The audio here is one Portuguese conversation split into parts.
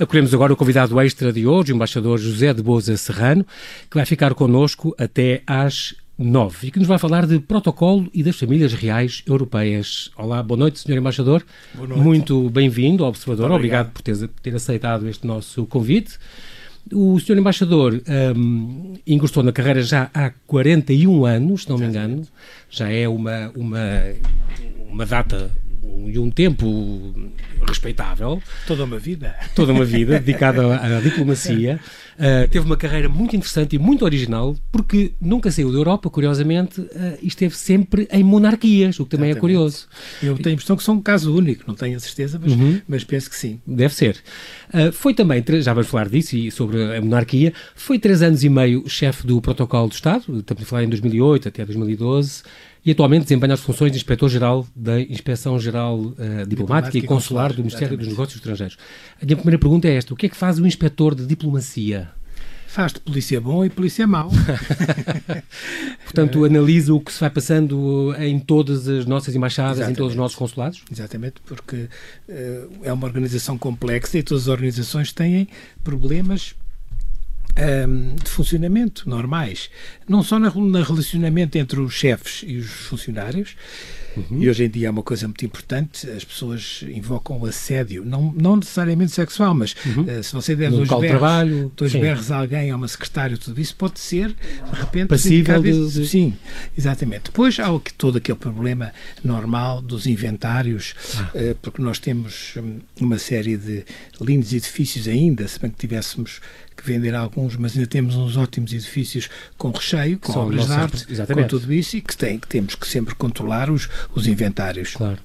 Acolhemos agora o convidado extra de hoje, o embaixador José de Boza Serrano, que vai ficar connosco até às nove e que nos vai falar de protocolo e das famílias reais europeias. Olá, boa noite, senhor embaixador. Boa noite. Muito bem-vindo ao Observador. Obrigado, Obrigado por ter, ter, aceitado este nosso convite. O senhor embaixador um, ingressou na carreira já há 41 anos, se não me engano. Já é uma, uma, uma data e um tempo respeitável. Toda uma vida. Toda uma vida dedicada à, diplomacia. Uh, teve uma carreira muito interessante e muito original, porque nunca saiu da Europa, curiosamente, uh, e esteve sempre em monarquias, o que também é Exatamente. é curioso. Eu tenho a impressão que sou um caso único, não tenho a certeza, mas, uhum. mas penso que sim. Deve ser. Uh, foi também, já vamos falar disso e sobre a monarquia, foi três anos e meio chefe do Protocolo do Estado, estamos a falar em 2008 até 2012, e atualmente desempenha as funções de Inspetor-Geral da Inspeção-Geral uh, Diplomática, Diplomática, e Consular do Ministério exatamente. dos Negócios Estrangeiros. A minha primeira pergunta é esta: o que é que faz o Inspetor de Diplomacia? Faz de polícia bom e polícia mau. Portanto, analisa o que se vai passando em todas as nossas embaixadas, Exatamente. em todos os nossos consulados? Exatamente, porque uh, é uma organização complexa e todas as organizações têm problemas um, de funcionamento normais, não só no relacionamento entre os chefes e os funcionários, Uhum. E hoje em dia é uma coisa muito importante, as pessoas invocam o assédio, não, não necessariamente sexual, mas uhum. uh, se você der dois berros, trabalho, dois berros a alguém, a uma secretária, tudo isso pode ser, de repente, passível de, de... Sim, exatamente. Depois há o, todo aquele problema normal dos inventários, ah. uh, porque nós temos hum, uma série de lindos edifícios ainda, se bem que tivéssemos que vender alguns, mas ainda temos uns ótimos edifícios com recheio, com São obras de arte, exatamente. com tudo isso e que, tem, que temos que sempre controlar os, os inventários. Claro.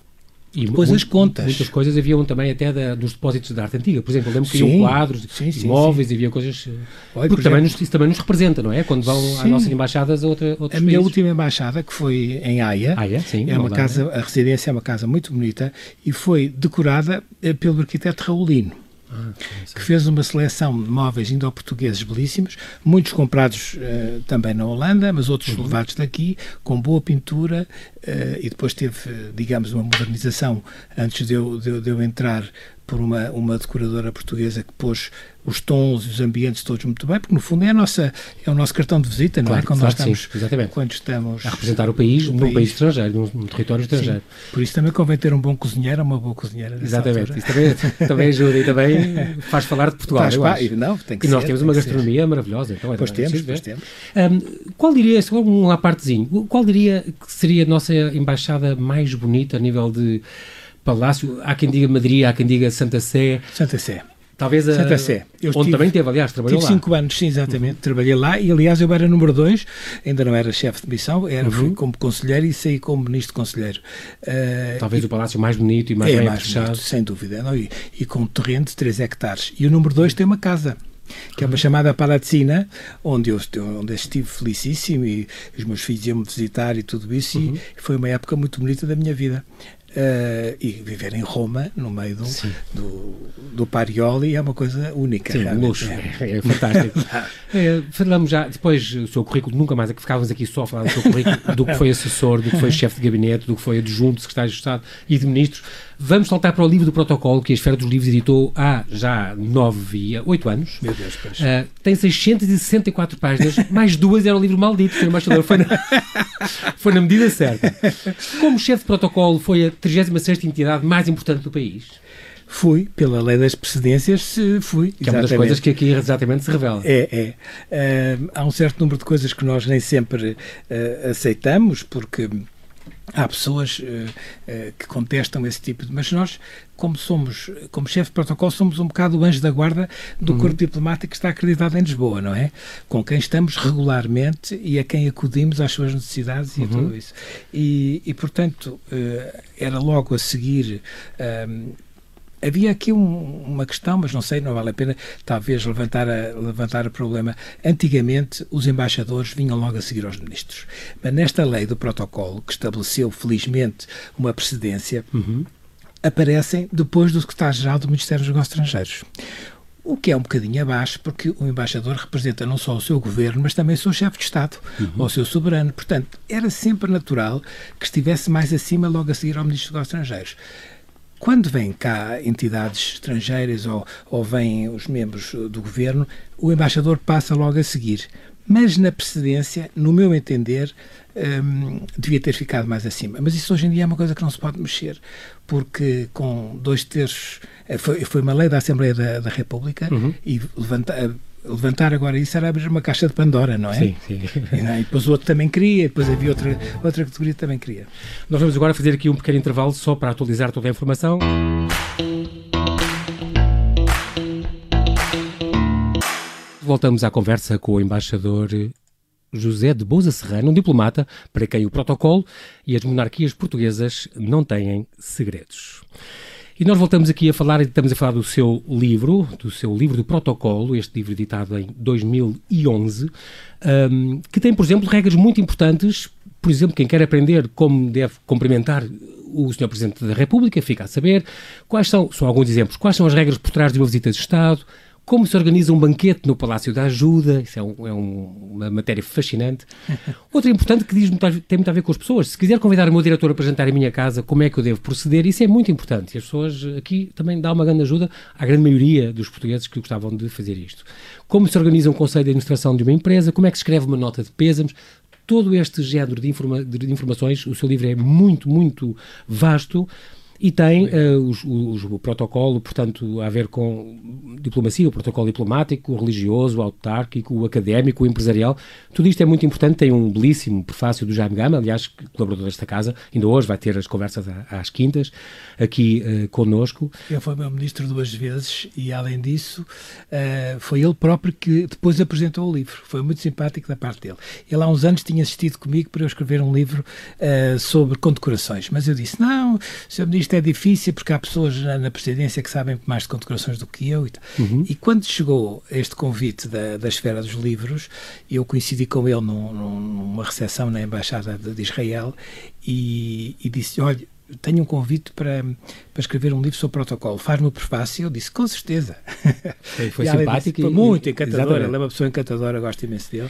E depois muito, as contas. Muitas coisas haviam também até da, dos depósitos de arte antiga. Por exemplo, lembro que iam quadros, sim, sim, móveis, sim. havia coisas. Eh, Olha, porque também nos, isso também nos representa, não é? Quando vão sim. às nossas embaixadas a outra, outros A minha última embaixada, que foi em Haia, Haia sim, é uma casa, a residência é uma casa muito bonita e foi decorada eh, pelo arquiteto Raulino. Ah, que fez uma seleção de móveis indo-portugueses belíssimos, muitos comprados uh, também na Holanda, mas outros uhum. levados daqui, com boa pintura, e depois teve, digamos, uma modernização antes de eu, de de eu entrar por uma, uma decoradora portuguesa que pôs os tons e os ambientes todos muito bem, porque no fundo é, a nossa, é o nosso cartão de visita, não é? claro? Quando nós estamos, sim, quando estamos a representar o país num país, país estrangeiro, num, território estrangeiro. Sim. Por isso também convém ter um bom cozinheiro ou uma boa cozinheira. Exatamente, isso também, também ajuda e também faz falar de Portugal. Faz, eu Não, tem que e ser, nós temos uma gastronomia ser. maravilhosa. Então é pois temos, pois temos. Um, qual diria, só um partezinho, qual diria que seria a nossa embaixada mais bonita a nível de palácio? Há quem diga Madrid, há quem diga Santa Sé. Santa Sé. Talvez a, Santa Sé. Eu onde tive, também teve, aliás, trabalhou tive lá. cinco anos, sim, exatamente. Uhum. Trabalhei lá e, aliás, eu era número dois, ainda não era chefe de missão, era, uhum. fui como conselheiro e saí como ministro conselheiro. Uh, Talvez e, o palácio mais bonito e mais é, bem mais bonito, sem dúvida. Não? E, e, com um terreno de 3 hectares. E o número dois tem uma casa que é uma chamada Palazzina, onde eu, onde estive felicíssimo e os meus filhos iam-me visitar e tudo isso, uhum. e foi uma época muito bonita da minha vida. Uh, e viver em Roma, no meio do, do, do, Parioli, é uma coisa única. Sim, um luxo, é, é fantástico. é, falamos já, depois, o seu currículo, nunca mais, é que ficávamos aqui só a falar do seu currículo, do que foi assessor, do que foi chefe de gabinete, do que foi adjunto, secretário de Estado e de ministros. Vamos saltar para o livro do protocolo que a Esfera dos Livros editou há já nove oito anos. Meu Deus, pois. Uh, tem 664 páginas, mais duas era o livro maldito, Sr. Embaixador. Foi na, foi na medida certa. Como chefe de protocolo, foi a 36 entidade mais importante do país. Fui, pela lei das precedências, fui. Que exatamente. é uma das coisas que aqui exatamente se revela. É, é. Uh, há um certo número de coisas que nós nem sempre uh, aceitamos, porque há pessoas uh, uh, que contestam esse tipo de. Mas nós, como somos, como chefe de protocolo, somos um bocado o anjo da guarda do uhum. corpo diplomático que está acreditado em Lisboa, não é? Com quem estamos regularmente e a quem acudimos às suas necessidades e uhum. tudo isso. E, e portanto, uh, era logo a seguir Havia aqui um, uma questão, mas não sei, não vale a pena talvez levantar, a, levantar o problema. Antigamente, os embaixadores vinham logo a seguir aos ministros. Mas nesta lei do protocolo, que estabeleceu, felizmente, uma precedência, uhum. aparecem depois do secretário-geral do Ministério dos Negócios Estrangeiros. O que é um bocadinho abaixo, porque o embaixador representa não só o seu governo, mas também o seu chefe de Estado, uhum. ou o seu soberano. Portanto, era sempre natural que estivesse mais acima logo a seguir ao Ministro dos Negócios Estrangeiros Quando vêm cá entidades estrangeiras ou, ou vêm os membros do governo, o embaixador passa logo a seguir. Mas na precedência, no meu entender, um, devia ter ficado mais acima. Mas isso hoje em dia é uma coisa que não se pode mexer, porque com dois terços. Eh, foi, foi uma lei da Assembleia da, da República uhum. e levantar levantar agora isso era abrir uma caixa de Pandora, não é? Sim, sim. E, e depois o outro também queria, depois havia outra, outra categoria que também queria. Nós vamos agora fazer aqui um pequeno intervalo só para atualizar toda a informação. Voltamos à conversa com o embaixador José de Bouza Serrano, um diplomata para quem o protocolo e as monarquias portuguesas não têm segredos. E nós voltamos aqui a falar, estamos a falar do seu livro, do seu livro do protocolo, este livro editado em 2011, um, que tem, por exemplo, regras muito importantes. Por exemplo, quem quer aprender como deve cumprimentar o Sr. Presidente da República fica a saber quais são, são alguns exemplos, quais são as regras por trás de uma visita de Estado, como se organiza um banquete no Palácio da Ajuda, isso é, um, é um, uma matéria fascinante. Outra importante que diz, tem muito a ver com as pessoas. Se quiser convidar o meu diretor a apresentar a minha casa, como é que eu devo proceder, isso é muito importante. E as pessoas aqui também dão uma grande ajuda à grande maioria dos portugueses que gostavam de fazer isto. Como se organiza um conselho de administração de uma empresa, como é que se escreve uma nota de pêsames, todo este género de, informa de informações, o seu livro é muito, muito vasto e tem uh, o protocolo, portanto, a ver com diplomacia, o protocolo diplomático, o religioso, o autárquico, o académico, o empresarial. Tudo isto é muito importante. Tem um belíssimo prefácio do Jaime Gama, aliás, colaborador desta casa. Ainda hoje vai ter as conversas às quintas, aqui uh, conosco. Ele foi meu ministro duas vezes e, além disso, uh, foi ele próprio que depois apresentou o livro. Foi muito simpático da parte dele. Ele há uns anos tinha assistido comigo para eu escrever um livro uh, sobre condecorações, mas eu disse: não, Sr. Ministro isto é difícil porque há pessoas na, na presidência que sabem mais de condecorações do que eu. E, uhum. e quando chegou este convite da, da esfera dos livros, eu coincidi com ele num, numa recepção na Embaixada de, de Israel e, e disse: Olha, tenho um convite para, para escrever um livro sobre protocolo. Faz-me o prefácio? Eu disse, com certeza. Foi, foi simpático. Disse, muito encantador. Ele é uma pessoa encantadora, gosto imenso dele.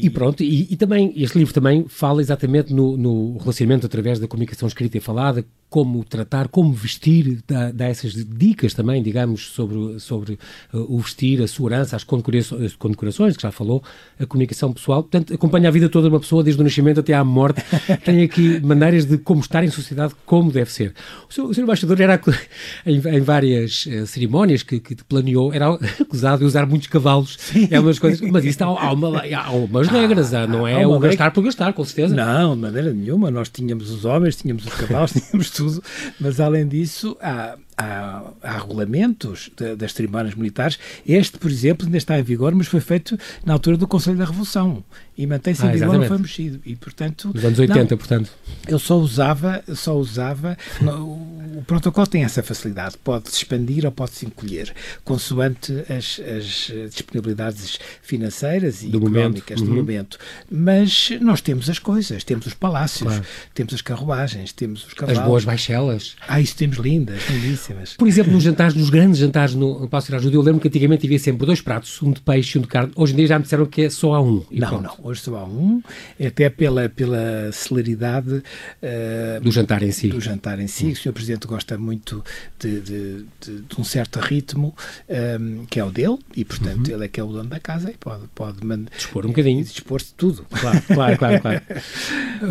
E, pronto, e, e, também, este livro também fala exatamente no, no, relacionamento através da comunicação escrita e falada, como tratar, como vestir, dá, dá essas dicas também, digamos, sobre, sobre uh, o vestir, a segurança, as condecorações, condecorações, que já falou, a comunicação pessoal. Portanto, acompanha a vida toda de uma pessoa, desde o nascimento até à morte. Tem aqui maneiras de como estar em sociedade, como deve ser. O senhor, o senhor embaixador era, em, em várias uh, cerimónias que, que planeou, era acusado de usar muitos cavalos. Sim. É umas coisas, mas isso há, há, uma, há umas regras, ah, não é o gastar por gastar, com certeza. Não, de maneira nenhuma. Nós tínhamos os homens, tínhamos os cavalos, tínhamos tudo, mas além disso, há, há, há regulamentos de, das cerimónias militares. Este, por exemplo, ainda está em vigor, mas foi feito na altura do Conselho da Revolução e mantém-se ah, em vigor, não foi mexido. E, portanto, Nos anos 80, não, portanto. Eu só usava, só usava. o protocolo tem essa facilidade, pode se expandir ou pode se encolher, consoante as, as disponibilidades financeiras e do económicas momento. do uhum. momento. Mas nós temos as coisas, temos os palácios, claro. temos as carruagens, temos os cavalos. As boas baixelas. Ah, isso temos lindas, lindíssimas. Por exemplo, nos jantares, nos grandes jantares no, no Palácio Ajuda, eu lembro que antigamente havia sempre dois pratos, um de peixe e um de carne. Hoje em dia já me disseram que é só há um. não, pronto. não hoje só há um, até pela, pela celeridade uh, do jantar em si. Do jantar em si. Hum. O Sr. Presidente gosta muito de, de, de, de um certo ritmo, um, ehm, que é o dele, e portanto uhum. ele é que é o dono da casa e pode, pode dispor um bocadinho. Dispor-se de tudo. Claro, claro, claro. claro.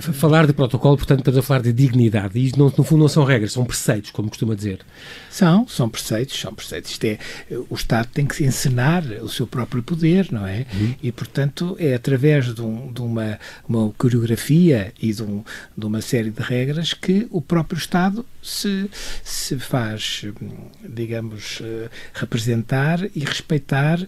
falar de protocolo, portanto, estamos a falar de dignidade. E no, no fundo não são regras, são preceitos, como costuma dizer. São, são preceitos, são preceitos. Isto é, o Estado tem que encenar o seu próprio poder, não é? Uhum. E, portanto, é através de, um, de uma, uma coreografia e de, um, de uma série de regras que o próprio Estado se, se faz, digamos, eh, representar e respeitar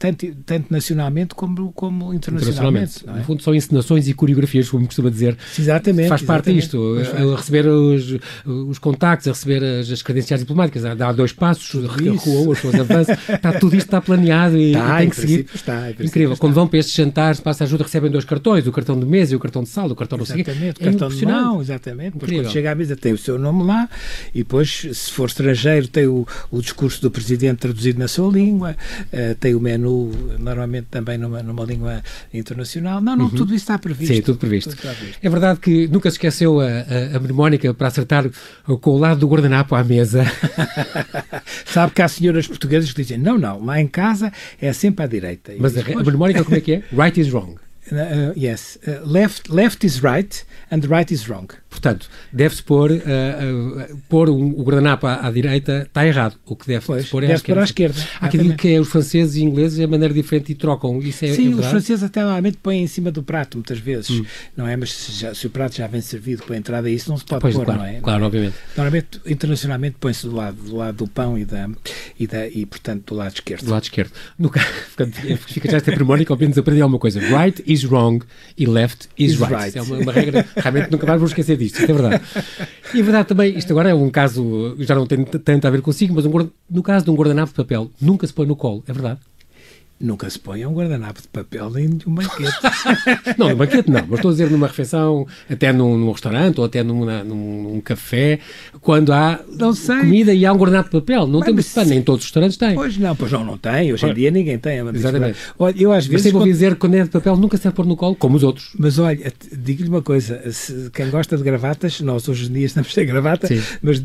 tanto, tanto nacionalmente como, como internacionalmente. internacionalmente. É? No fundo, são encenações e coreografias, como costuma dizer. Exatamente. Faz parte disto, a, a, receber os, os contactos, a receber as, as credenciais diplomáticas, a dar dois passos, recuam, as pessoas avançam, está, tudo isto está planeado e, está, e tem que seguir. Está, Incrível. Está. Quando vão para estes jantares, passa ajuda, recebem dois cartões, o cartão de mesa e o cartão de sala, o cartão não sei Exatamente, o cartão de mão, exatamente. Depois, quando chega à mesa, tem o seu nome lá e depois, se for estrangeiro, tem o, o discurso do presidente traduzido na sua língua, uh, tem o menu ONU, normalmente também numa, numa língua internacional. Não, não, uhum. tudo isso está previsto. Sim, tudo previsto. tudo previsto. É verdade que nunca se esqueceu a, a, a mnemónica para acertar com o lado do guardanapo à mesa. Sabe que há senhoras portuguesas que dizem, não, não, lá em casa é sempre à direita. Mas a, a mnemónica como é que é? Right is wrong. Uh, yes, uh, left, left is right and right is wrong. Portanto, deve-se pôr, uh, uh, pôr um, o guardanapo à, à, direita, está errado. O que deve pois, pôr é deve à esquerda. à esquerda. Há quem diga que é os franceses e ingleses é maneira diferente e trocam. Isso é, Sim, é os franceses até normalmente põem em cima do prato, muitas vezes. Hum. Não é? Mas se, já, se, o prato já vem servido com a entrada, isso não se pode pois, pôr, claro, não é? Claro, é? obviamente. Normalmente, internacionalmente, põe-se do lado, do lado do pão e, da, e, da, e, portanto, do lado esquerdo. Do lado esquerdo. No, fica já esta primónica, ao menos aprendi alguma coisa. Right is wrong e left is, is right. right. É uma, uma regra, realmente nunca mais vou esquecer disto, isto é verdade. E é verdade também, isto agora é um caso, já não tem tanto a ver consigo, mas um, no caso de um guardanapo de papel, nunca se põe no colo, é verdade? Nunca se põe um guardanapo de papel nem de um banquete. não, no banquete não, mas estou a dizer numa refeição, até num, num restaurante ou até num, num, café, quando há comida e há um guardanapo de papel. Não temos de nem todos os restaurantes têm. Pois não, pois não, não tem. Hoje em dia ninguém tem. Exatamente. Olha, eu às vezes. Mas quando... dizer que quando é de papel nunca se deve pôr no colo, como os outros. Mas olha, digo-lhe uma coisa: se, quem gosta de gravatas, nós hoje em dia estamos sem gravata, Sim. mas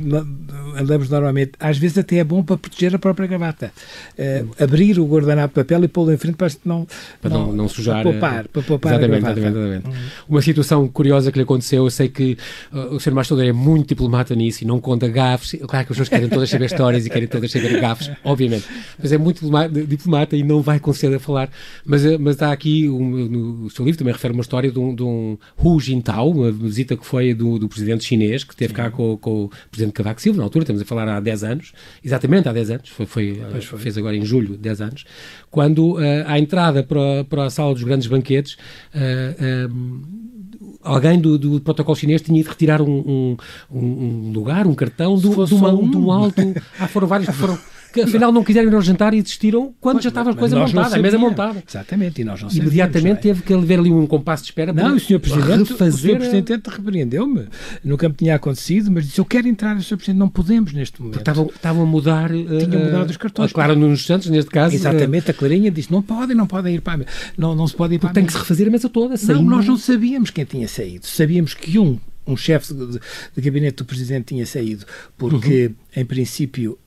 andamos normalmente, às vezes até é bom para proteger a própria gravata. Uh, abrir o guardanapo de papel e pô-lo em frente para não, para não, não, sujar. Para poupar, para poupar exatamente, exatamente, exatamente. Uhum. Uma situação curiosa que lhe aconteceu, eu sei que uh, o Sr. Mastodon é muito diplomata nisso e não conta gafes. Claro que as pessoas querem todas saber histórias e querem todas saber gafes, obviamente. Mas é muito diplomata e não vai conseguir a falar. Mas, uh, mas está aqui, um, no seu livro também refere uma história de um, de um Hu Jintao, uma visita que foi do, do presidente chinês, que esteve cá com, com, o presidente Cavaco Silva, na altura, estamos a falar há 10 anos, exatamente há 10 anos, foi, foi, foi. fez agora em julho 10 anos, quando uh, à entrada para, para a sala dos grandes banquetes, uh, uh, alguém do, do, protocolo chinês tinha de retirar um, um, um lugar, um cartão do, de, uma, um. um alto. Ah, foram vários que foram que afinal não quiseram ir ao jantar e desistiram quando pois, já estava a coisa montada, a mesa montada. Exatamente, e nós não Imediatamente é? teve que haver ali um compasso de espera não, o Sr. Presidente, refazer... O Sr. Presidente repreendeu-me. Nunca me tinha acontecido, mas disse, eu quero entrar, Sr. Presidente, não podemos neste momento. Estavam, estavam a mudar... Tinha uh, mudado os cartões. Claro, nos Santos, neste caso. Exatamente, a Clarinha disse, não podem, não podem ir para a mesa. Não, não se pode ir para a. Tem que se refazer a mesa toda. Não, nós não sabíamos quem tinha saído. Sabíamos que um um chefe de, de, gabinete do presidente tinha saído, porque, uhum. em princípio,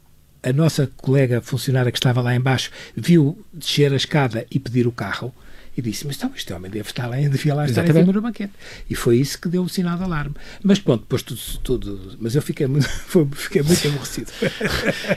a nossa colega funcionária que estava lá embaixo viu descer a escada e pedir o carro e disse, mas então este homem deve estar lá, devia lá estar Exatamente. em cima do banquete. E foi isso que deu o sinal de alarme. Mas pronto, depois tudo, tudo mas eu fiquei muito, fiquei muito aborrecido.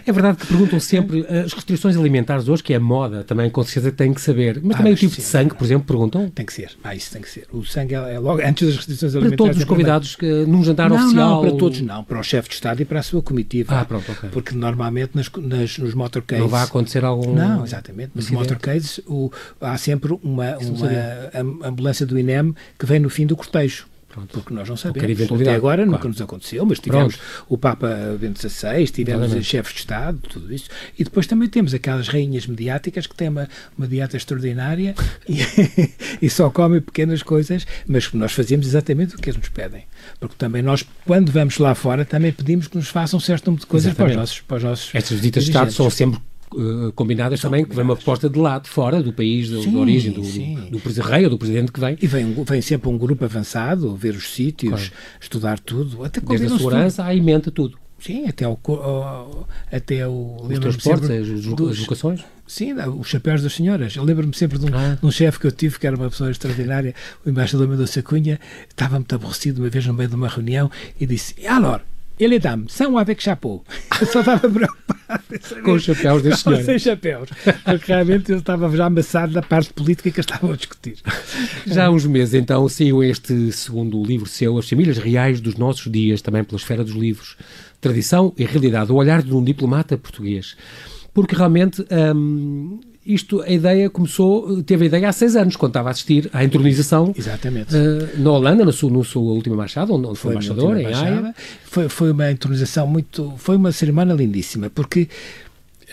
É verdade que perguntam sempre eh, as restrições alimentares hoje, que é moda, também com certeza tem que saber. Mas ah, também mas o tipo sim, de sangue, por exemplo, perguntam? Tem que ser, ah, isso tem que ser. O sangue é, é logo, antes das restrições alimentares. Para todos os é convidados que, num jantar não, oficial? Não, para todos não, para o chefe de Estado e para a sua comitiva. Ah, pronto, ok. Porque normalmente nas, nas, nos motorcades... Não vai acontecer algum... Não, exatamente. Nos motorcades o, há sempre uma, uma ambulância do INEM que vem no fim do cortejo. Pronto. Porque nós não sabemos. Até agora claro. nunca nos aconteceu, mas tivemos Pronto. o Papa Bento XVI, tivemos os chefes de Estado, tudo isso. E depois também temos aquelas rainhas mediáticas que têm uma, uma dieta extraordinária e, e, só comem pequenas coisas, mas nós fazemos exatamente o que eles nos pedem. Porque também nós, quando vamos lá fora, também pedimos que nos façam um certo número de coisas para os nossos, para os nossos Estas visitas de Estado são sempre uh, combinadas São também, combinadas. que vem uma proposta de lá, de fora, do país, do, sim, de origem do, do, do, rei ou do presidente que vem. E vem, vem sempre um grupo avançado, ver os sítios, claro. estudar tudo. Até Desde a segurança à emenda, tudo. Sim, até o, até o os transportes, as, locações. Sim, os chapéus das senhoras. Eu lembro-me sempre de um, ah. um chefe que eu tive, que era uma pessoa extraordinária, o embaixador Mendonça Cunha, estava muito aborrecido uma vez no meio de uma reunião e disse: Alor, ele dá-me são avec chapeau. Eu só estava preocupado com os chapéus das senhoras. Sem chapéus. Porque realmente eu estava já amassado da parte política que estavam a discutir. Já há uns meses, então, saiu este segundo livro seu, As Famílias Reais dos Nossos Dias, também pela esfera dos livros. Tradição e realidade, o olhar de um diplomata português. Porque realmente hum, isto, a ideia começou, teve a ideia há seis anos, quando estava a assistir à entronização Exatamente. Uh, na Holanda, na sua, na sua última marchada, onde, foi, foi embaixador, em Haia. Foi, foi uma entronização muito, foi uma cerimónia lindíssima, porque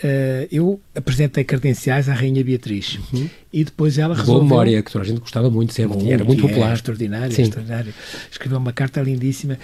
uh, eu apresentei credenciais à Rainha Beatriz. Uhum. E depois ela De resolveu... Boa memória, que toda a gente gostava muito sempre, Muito, era muito é popular. extraordinário, Sim. extraordinário. Escreveu uma carta lindíssima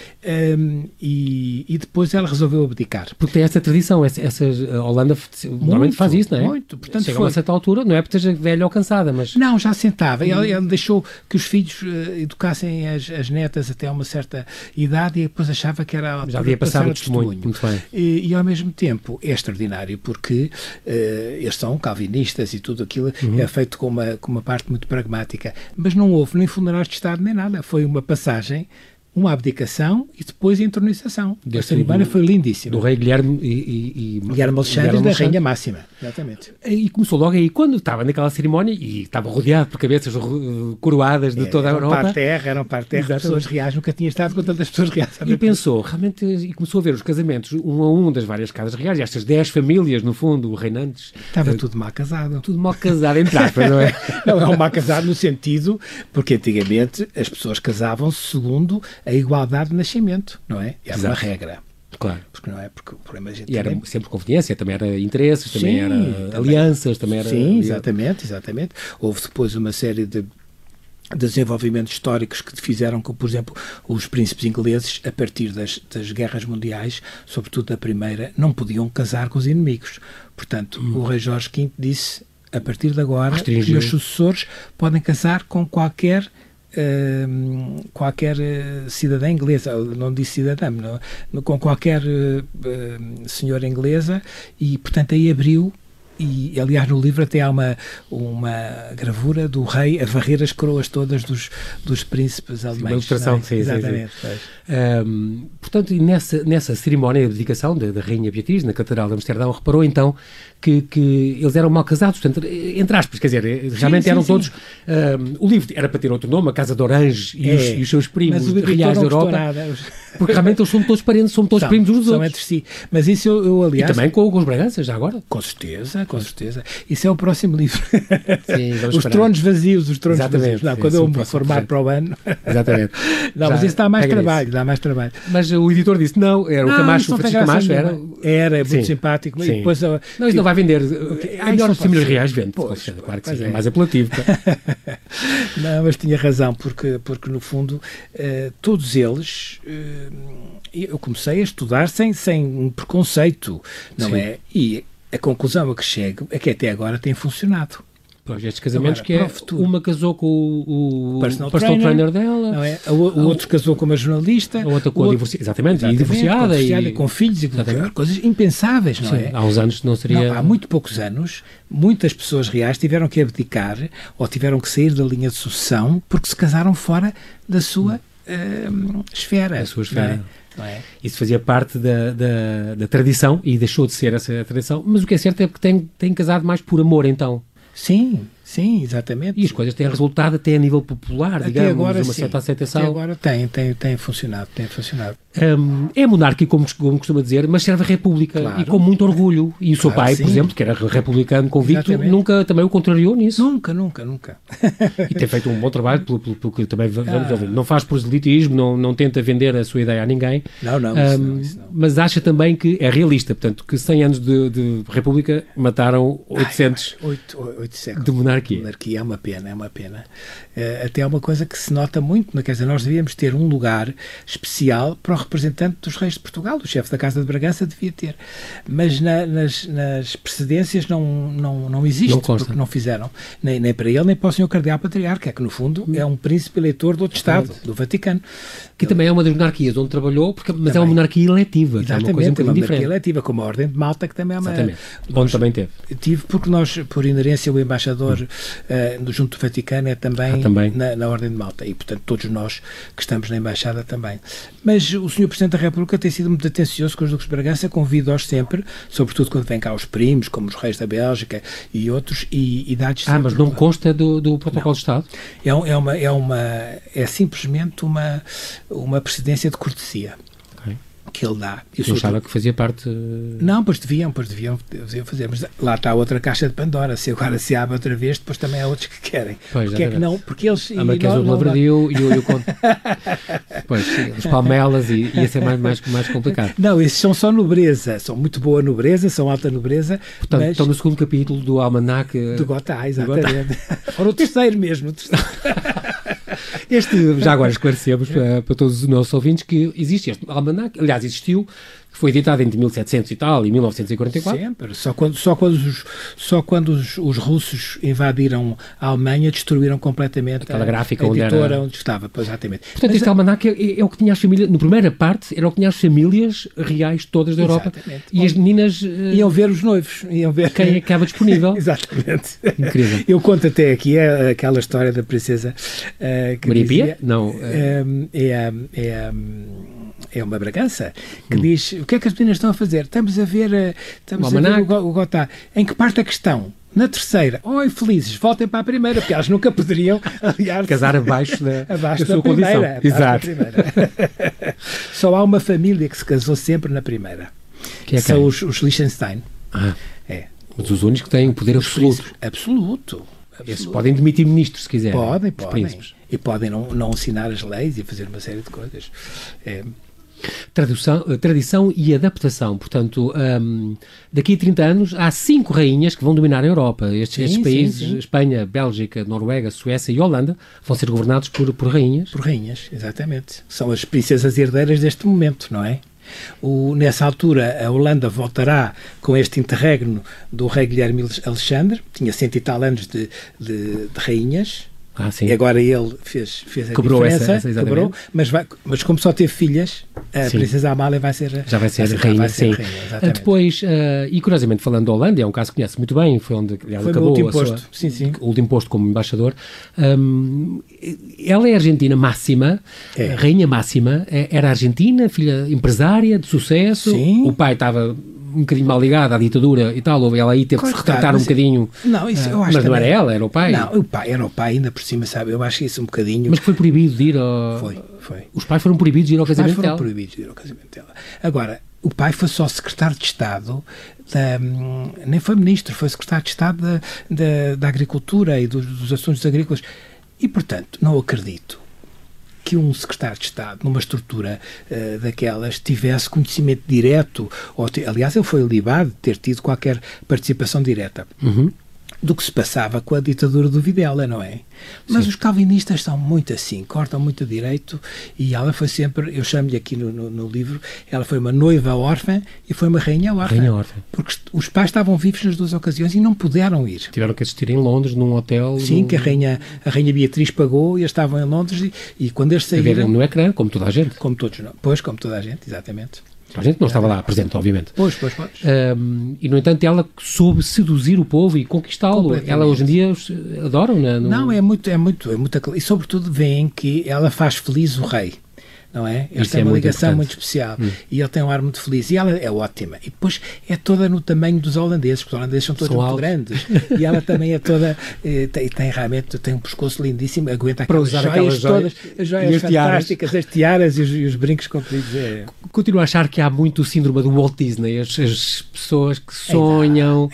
hum, e, e depois ela resolveu abdicar. Porque tem essa tradição, essa, essas- a Holanda normalmente faz isso, não é? muito. Portanto, Chega a foi. uma certa altura, não é porque esteja velha ou cansada, mas Não, já sentava. Ela, Hum. ela deixou que os filhos eh, educassem as, as netas até uma certa idade e depois achava que era a já havia passado o testemunho. Muito bem. E, e, ao mesmo tempo é extraordinário porque eh, eles são calvinistas e tudo aquilo Uhum. é feito com uma, com uma parte muito pragmática. Mas não houve nem funerais de Estado nem nada. Foi uma passagem, uma abdicação e depois a entronização. A cerimónia foi lindíssima. Do rei Guilherme e, e, e Guilherme Alexandre Guilherme da Alexandre. Rainha Máxima. Exatamente. E começou logo aí, quando estava naquela cerimónia e estava rodeado por cabeças uh, coroadas de É, toda a eram Europa. Para a terra, eram para a terra, Exatamente. pessoas reais. Nunca tinha estado com tantas pessoas reais. E pensou, realmente, e começou a ver os casamentos um a um das várias casas reais, estas 10 famílias, no fundo, reinantes, Estava eh, tudo mal casado. tudo mal casado, entre aspas, não é? Não, é um mal casado no sentido, porque antigamente as pessoas casavam-se segundo a igualdade de nascimento, não é? Era uma Exato. regra. Claro. Porque não é? Porque o problema gente E era tem- sempre conveniência, também era interesses, também Sim, era também. alianças, também era. Sim, exatamente, exatamente. Houve depois uma série de desenvolvimentos históricos que fizeram com, por exemplo, os príncipes ingleses, a partir das, das guerras mundiais, sobretudo da primeira, não podiam casar com os inimigos. Portanto, o rei Jorge V disse, a partir de agora, os meus sucessores podem casar com qualquer hum, qualquer eh, cidadã inglesa, não disse cidadã, não, com qualquer hum, senhora inglesa e, portanto, aí abriu e aliás no livro até há uma, uma gravura do rei a varrer as coroas todas dos, dos príncipes alemães. uma ilustração, é? sim, sim, sim. Exatamente. pois. Ahm, portanto, nessa, nessa cerimónia de dedicação da, da Rainha Beatriz, na Catedral de Amsterdão, reparou então que, que eles eram mal casados, portanto, entre aspas, quer dizer, realmente sim, eram sim. todos. ahm, o livro era para ter outro nome, a Casa de Orange e, os, É, e os seus primos reais da Europa. Porque realmente eles são todos parentes, são todos São, primos uns dos são outros. entre si. Mas isso eu, eu E aliás. também com, com os Braganças, já agora. Com certeza, com certeza. Isso é o próximo livro. Sim, os esperar. tronos vazios, os tronos Exatamente, vazios. Não, sim, quando sim, eu me formar projeto. para o ano. Exatamente. Não, Já mas isso dá mais nisso. trabalho, dá mais trabalho. Mas o editor disse: não, era o Não, Camacho, o Francisco Camacho, era. Era, é muito Sim. simpático. Sim. E depois, Não, isso não vai vender. É melhor os famílias reais vende. Claro que sim, é. é mais apelativo. Não, mas tinha razão, porque, porque no fundo, eh, todos eles, eh, eu comecei a estudar sem, sem um preconceito, não Sim. é? E a conclusão a que chego é que até agora tem funcionado. Pois, estes casamentos Agora, que é, o uma casou com o, o Personal personal, trainer, trainer, dela, é? O, o outro casou com uma jornalista, a outra com o a divorciada, exatamente, e Exatamente, divorciada, com, divorciada, e, com filhos e Exatamente. coisas impensáveis, não Sim, é? há uns anos não seria... Não, há muito poucos anos, muitas pessoas reais tiveram que abdicar ou tiveram que sair da linha de sucessão porque se casaram fora da sua hum, esfera. Da sua não é? esfera. Não é? Isso fazia parte da, da, da tradição e deixou de ser essa tradição, mas o que é certo é que tem, tem casado mais por amor, então. Sim, sim, exatamente. E as coisas têm resultado até a nível popular, Até digamos, agora, uma sim. certa Até aceitação. agora tem, tem, tem funcionado, tem funcionado. Hum, é monárquico, como, como costuma dizer, mas serve a República Claro. e com muito orgulho. E o seu Claro, pai, sim. por exemplo, que era republicano convicto, Exatamente. nunca também o contrariou nisso. Nunca, nunca, nunca. E tem feito um bom trabalho, pelo, pelo, pelo que também vamos Ah. ouvir. Não faz proselitismo, não, não tenta vender a sua ideia a ninguém. Não, não, isso Hum, não, isso não. Mas acha também que é realista, portanto, que 100 anos de, de República mataram 800 Oito, oito séculos. de monarquia. monarquia é uma pena, é uma pena. Eh, até é uma coisa que se nota muito, quer dizer, nós devíamos ter um lugar especial para o representante dos reis de Portugal, o chefe da Casa de Bragança devia ter, mas na- nas, nas precedências não, não, não existe, Não consta. porque não fizeram, nem, nem para ele, nem para o senhor cardeal patriarca, que no fundo é um príncipe eleitor do outro Estado, do Vaticano. Que também é uma das monarquias onde trabalhou, porque, mas é uma Também. monarquia eletiva, que é uma coisa um Exatamente, é uma monarquia diferente. eletiva, como a Ordem de Malta, que também é uma... Exatamente. Onde também teve. Tive porque nós, por inerência, o embaixador eh, do junto do Vaticano é também, Ah, também. Na, na Ordem de Malta e, portanto, todos nós que estamos na embaixada também. Mas o Sr. Presidente da República tem sido muito atencioso com os Duques de Bragança, convido-os sempre, sobretudo quando vêm cá os primos, como os reis da Bélgica e outros, e, e dá-lhes Ah, mas não consta do, do protocolo de Estado? é, é uma é uma é simplesmente uma uma precedência de cortesia Ok. que ele dá. O Eu Sr. achava que fazia parte... não, pois deviam, pois deviam, deviam fazer, mas lá está outra caixa de Pandora. Se agora se abre outra vez, depois também há outros que querem. Pois, porque é que não? Porque eles. A Marquesa do Lavradio e o, o Conde. Pois, os palmelas e ia ser mais, mais, mais complicado. Não, esses são só nobreza, são muito boa nobreza, são alta nobreza. Portanto, mas... estão no segundo capítulo do Almanac. Do Gotá, exatamente. Ou no terceiro mesmo. terceiro. Este, já agora esclarecemos para, para, todos os nossos ouvintes que existe este almanac, aliás, existiu foi editado entre 1700 e tal e 1944. Sempre. Só quando, só quando, os, só quando os, os russos invadiram a Alemanha destruíram completamente Aquela a, gráfica a onde editora era... onde estava. Pois, exatamente. Portanto, Mas, este a... almanac é, é, o que tinha as famílias, na primeira parte, era o que tinha as famílias reais todas da Europa. Exatamente. E Bom, as meninas... Uh... Iam ver os noivos. Iam ver... Quem é estava disponível. exatamente. Incrível. Eu conto até aqui é aquela história da princesa... Uh, Maria dizia, Pia? Não. Uh... É, é, é é uma Bragança, que hum. diz o que é que as meninas estão a fazer? Estamos a ver, eh, estamos a ver o, o Gotá. Em que parte é que estão? Na terceira, oi, felizes, voltem para a primeira, porque elas nunca poderiam, aliás, casar abaixo da, abaixo da, da sua primeira, condição. Exato. Primeira. Só há uma família que se casou sempre na primeira. Que é São os, os Liechtenstein. Ah, é. Mas os únicos que têm poder absoluto. Absoluto. Esses podem demitir ministros se quiserem. Podem, podem. Príncipes. E podem não, não assinar as leis e fazer uma série de coisas. É. Tradução, eh, tradição e adaptação. Portanto, um, daqui a 30 anos há cinco rainhas que vão dominar a Europa. Estes, sim, estes países, sim, sim. Espanha, Bélgica, Noruega, Suécia e Holanda, vão ser governados por, por rainhas. Por rainhas, exatamente. São as princesas herdeiras deste momento, não é? O, nessa altura, a Holanda voltará com este interregno do rei Guilherme Alexandre, tinha cento e tal anos de, de, de rainhas, ah, sim. E agora ele fez, fez a quebrou diferença, essa, essa quebrou, mas, vai, mas como só teve filhas, a sim. princesa Amália vai ser já vai ser, vai rainha, vai ser sim. Rainha, Depois, uh, e curiosamente falando da Holanda, é um caso que conhece muito bem, foi onde foi acabou o último posto, sua, sim, sim. o último posto como embaixador. Um, ela é argentina máxima, é. rainha máxima, é, era argentina, filha empresária de sucesso. Sim. O pai estava um bocadinho mal ligada à ditadura e tal, ela aí teve que se retratar um bocadinho. Não, isso eu acho Mas não era ela, era o pai. Não, o pai era o pai, ainda por cima, sabe? Eu acho isso um bocadinho. Mas foi proibido de ir ao. Foi, foi. Os pais foram proibidos de ir ao casamento Os pais foram proibidos de ir ao casamento dela. Agora, o pai foi só secretário de Estado, da, nem foi ministro, foi secretário de Estado da, da, da Agricultura e dos, dos assuntos agrícolas. E, portanto, não acredito que um secretário de Estado, numa estrutura uh, daquelas, tivesse conhecimento direto, ou aliás, ele foi libado de ter tido qualquer participação direta. Uhum do que se passava com a ditadura do Videla, não é? Mas Sim. os calvinistas são muito assim, cortam muito direito e ela foi sempre, eu chamo-lhe aqui no, no, no, livro, ela foi uma noiva órfã e foi uma rainha órfã. Rainha órfã. Porque os pais estavam vivos nas duas ocasiões e não puderam ir. Tiveram que assistir em Londres, num hotel. Sim, que a rainha, a rainha Beatriz pagou e eles estavam em Londres e, e quando eles saíram... Ver no ecrã, como toda a gente. Como todos, não. Pois, como toda a gente, exatamente. A gente não estava lá presente, obviamente. Pois, pois, pois. Um, e, no entanto, ela soube seduzir o povo e conquistá-lo. Ela, hoje em dia, adoram, né? No... Não, é muito, é muito, é muito... E, sobretudo, veem que ela faz feliz o rei não é? Eles têm é uma ligação muito, muito especial hum. e ele tem um ar muito feliz e ela é ótima. E depois é toda no tamanho dos holandeses, porque os holandeses são todos são muito altos. grandes e ela também é toda, eh, tem, tem, realmente tem um pescoço lindíssimo, aguenta aquelas joias, aquelas joias todas, as joias fantásticas, tiaras. as tiaras e os, e os brincos compridos. É. Continuo a achar que há muito o síndrome do Walt Disney, as, as pessoas que sonham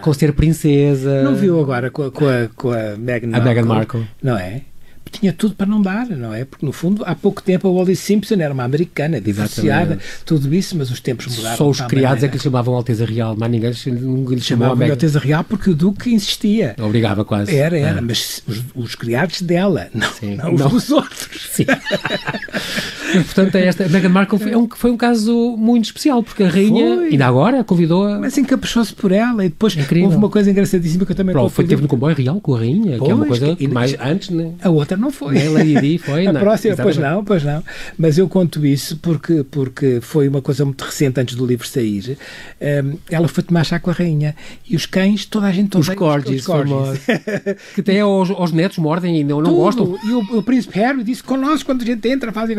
com ser princesa. Não viu agora com a, com a, com a Meghan Markle? A Meghan Markle. Não é? Tinha tudo para não dar, não é? Porque, no fundo, há pouco tempo a Wallis Simpson era uma americana, divorciada, tudo isso, mas os tempos mudaram. Só os criados é que lhe chamavam Alteza Real, mas ninguém lhe chamava Alteza Real porque o Duque insistia. Obrigava quase. Era, era, ah. mas os, os, criados dela, não, não os não. dos outros. Sim. Portanto, é esta, Meghan Markle foi um, foi um caso muito especial, porque a rainha, foi. ainda agora, convidou-a. Mas encapuchou-se por ela e depois Incrível. houve uma coisa engraçadíssima que eu também Pronto, foi teve no comboio real com a rainha, pois, que é uma coisa que, mais antes, né? A outra não foi. Nem a Lady foi, A não. próxima, pois não, pois não. Mas eu conto isso porque, porque foi uma coisa muito recente antes do livro sair. Um, ela foi tomar chá com a rainha e os cães, toda a gente... Os corgis, os corgis. que até aos, aos netos mordem e não, não gostam. E o, o príncipe Harry disse, connosco quando a gente entra, fazem...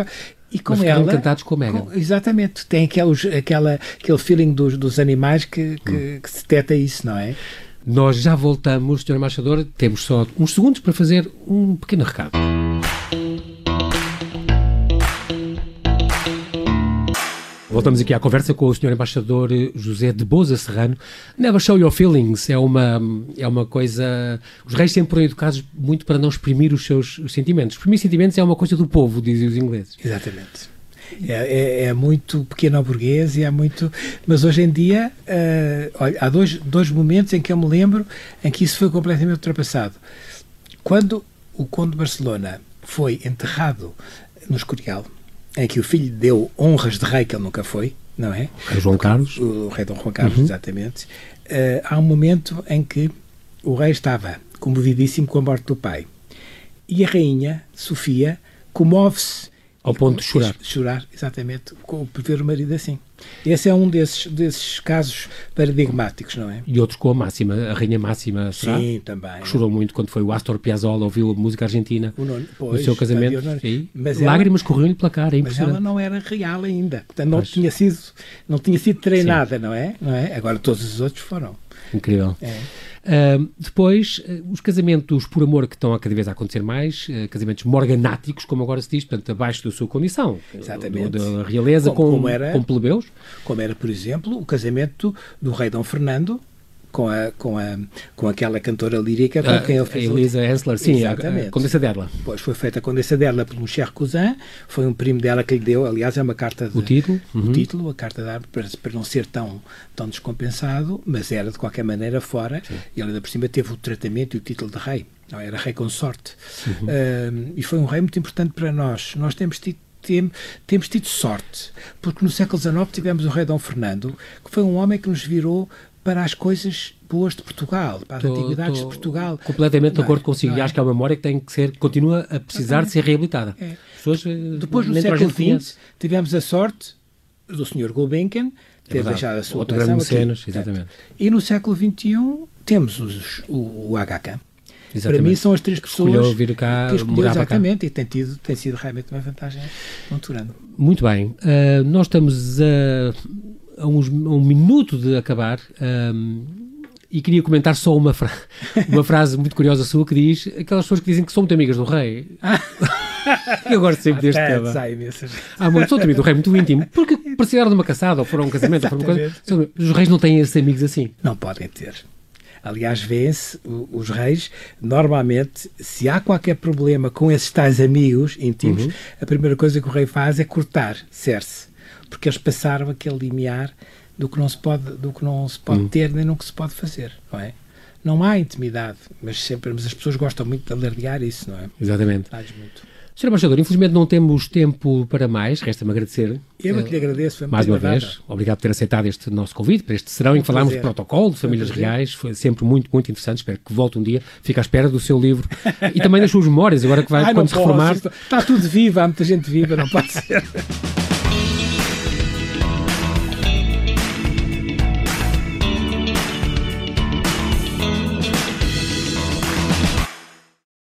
E com Mas ela. encantados com a Megan. Com, exatamente. Tem aqueles, aquela, aquele feeling dos, dos animais que, que, hum. que se deteta isso, não é? Nós já voltamos, Sr. Embaixador. Temos só uns segundos para fazer um pequeno recado. Voltamos aqui à conversa com o Sr. Embaixador José de Boza Serrano. Never show your feelings é uma, é uma coisa. Os reis sempre foram educados muito para não exprimir os seus os sentimentos. Exprimir sentimentos é uma coisa do povo, dizem os ingleses. Exatamente. É, é, é, muito pequeno burguês e é muito. Mas hoje em dia, uh, olha, há dois, dois momentos em que eu me lembro em que isso foi completamente ultrapassado. Quando o Conde de Barcelona foi enterrado no Escorial, em que o filho deu honras de rei que ele nunca foi, não é? O rei João Carlos. O, o rei Dom João Carlos, uhum. exatamente. Uh, há um momento em que o rei estava comovidíssimo com a morte do pai. E a rainha, Sofia, comove-se ao ponto de chorar. Chorar, exatamente, por ver o marido assim. Esse é um desses, desses casos paradigmáticos, não é? E outros com a Máxima, a Rainha Máxima, será? Sim, também. chorou muito quando foi o Astor Piazzolla, ouviu a música argentina o nono, pois, no seu casamento. E mas lágrimas corriam-lhe pela cara, é Mas ela não era real ainda, portanto não tinha sido, não tinha sido treinada, não é? não é? Agora todos os outros foram. Incrível. É. Uh, depois, uh, os casamentos por amor que estão a cada vez a acontecer mais, uh, casamentos morganáticos, como agora se diz, portanto, abaixo da sua condição. Exatamente. Da realeza como, com, como era, com plebeus. Como era, por exemplo, o casamento do rei Dom Fernando com, a, com, a, com aquela cantora lírica com quem ele fez. A Elisa Hensler, sim, Exatamente. a, a Condessa. Pois foi feita a Condessa dela pelo Cher Cousin, foi um primo dela que lhe deu, aliás, é uma carta de, o título, uhum. o título a carta de para, para não ser tão, tão descompensado, mas era de qualquer maneira fora, sim. e ele ainda por cima teve o tratamento e o título de rei. Não, era rei consorte. Uhum. Uh, e foi um rei muito importante para nós. Nós temos tido temos tido sorte, porque no século XIX tivemos o rei Dom Fernando, que foi um homem que nos virou para as coisas boas de Portugal, para as tô, antiguidades tô de Portugal. Completamente de acordo é? consigo. E é? acho que é uma memória que tem que ser, continua a precisar de ser reabilitada. É. Pessoas, eh, Depois, no século XX, tivemos a sorte do Sr. Gulbenkian ter é deixado a sua Outro grande mecenas, exatamente. E no século XXI temos os, o, o HK. Exatamente. Para mim são as três pessoas escolheu vir cá, que escolheu exatamente cá. e tem, tido, tem sido realmente uma vantagem muito grande. Muito bem. Uh, nós estamos a a, uns, a um minuto de acabar um, e queria comentar só uma, fra uma frase muito curiosa sua que diz aquelas pessoas que dizem que são muito amigas do rei. Eu gosto sempre deste tema. Há muito, sou amigo do rei, muito íntimo. Porque participaram de uma caçada ou foram a um casamento. Ou foram coisa, os reis não têm esses amigos assim. Não podem ter. Aliás, vêem-se os reis, normalmente, se há qualquer problema com esses tais amigos íntimos, uhum. a primeira coisa que o rei faz é cortar, ser-se porque eles passaram aquele limiar do que não se pode, do que não se pode hum. ter nem no que se pode fazer, não é? Não há intimidade, mas sempre, mas as pessoas gostam muito de alardear isso, não é? Exatamente. muito. Sr. Embaixador, infelizmente não temos tempo para mais, resta-me agradecer. Eu é que lhe agradeço. Foi mais uma vez, obrigado por ter aceitado este nosso convite para este serão em que falámos de protocolo, de famílias reais, foi sempre muito, muito interessante, espero que volte um dia, fique à espera do seu livro e também das suas memórias, agora que vai, Ai, quando se reformar... Está tudo vivo, há muita gente viva, não pode ser.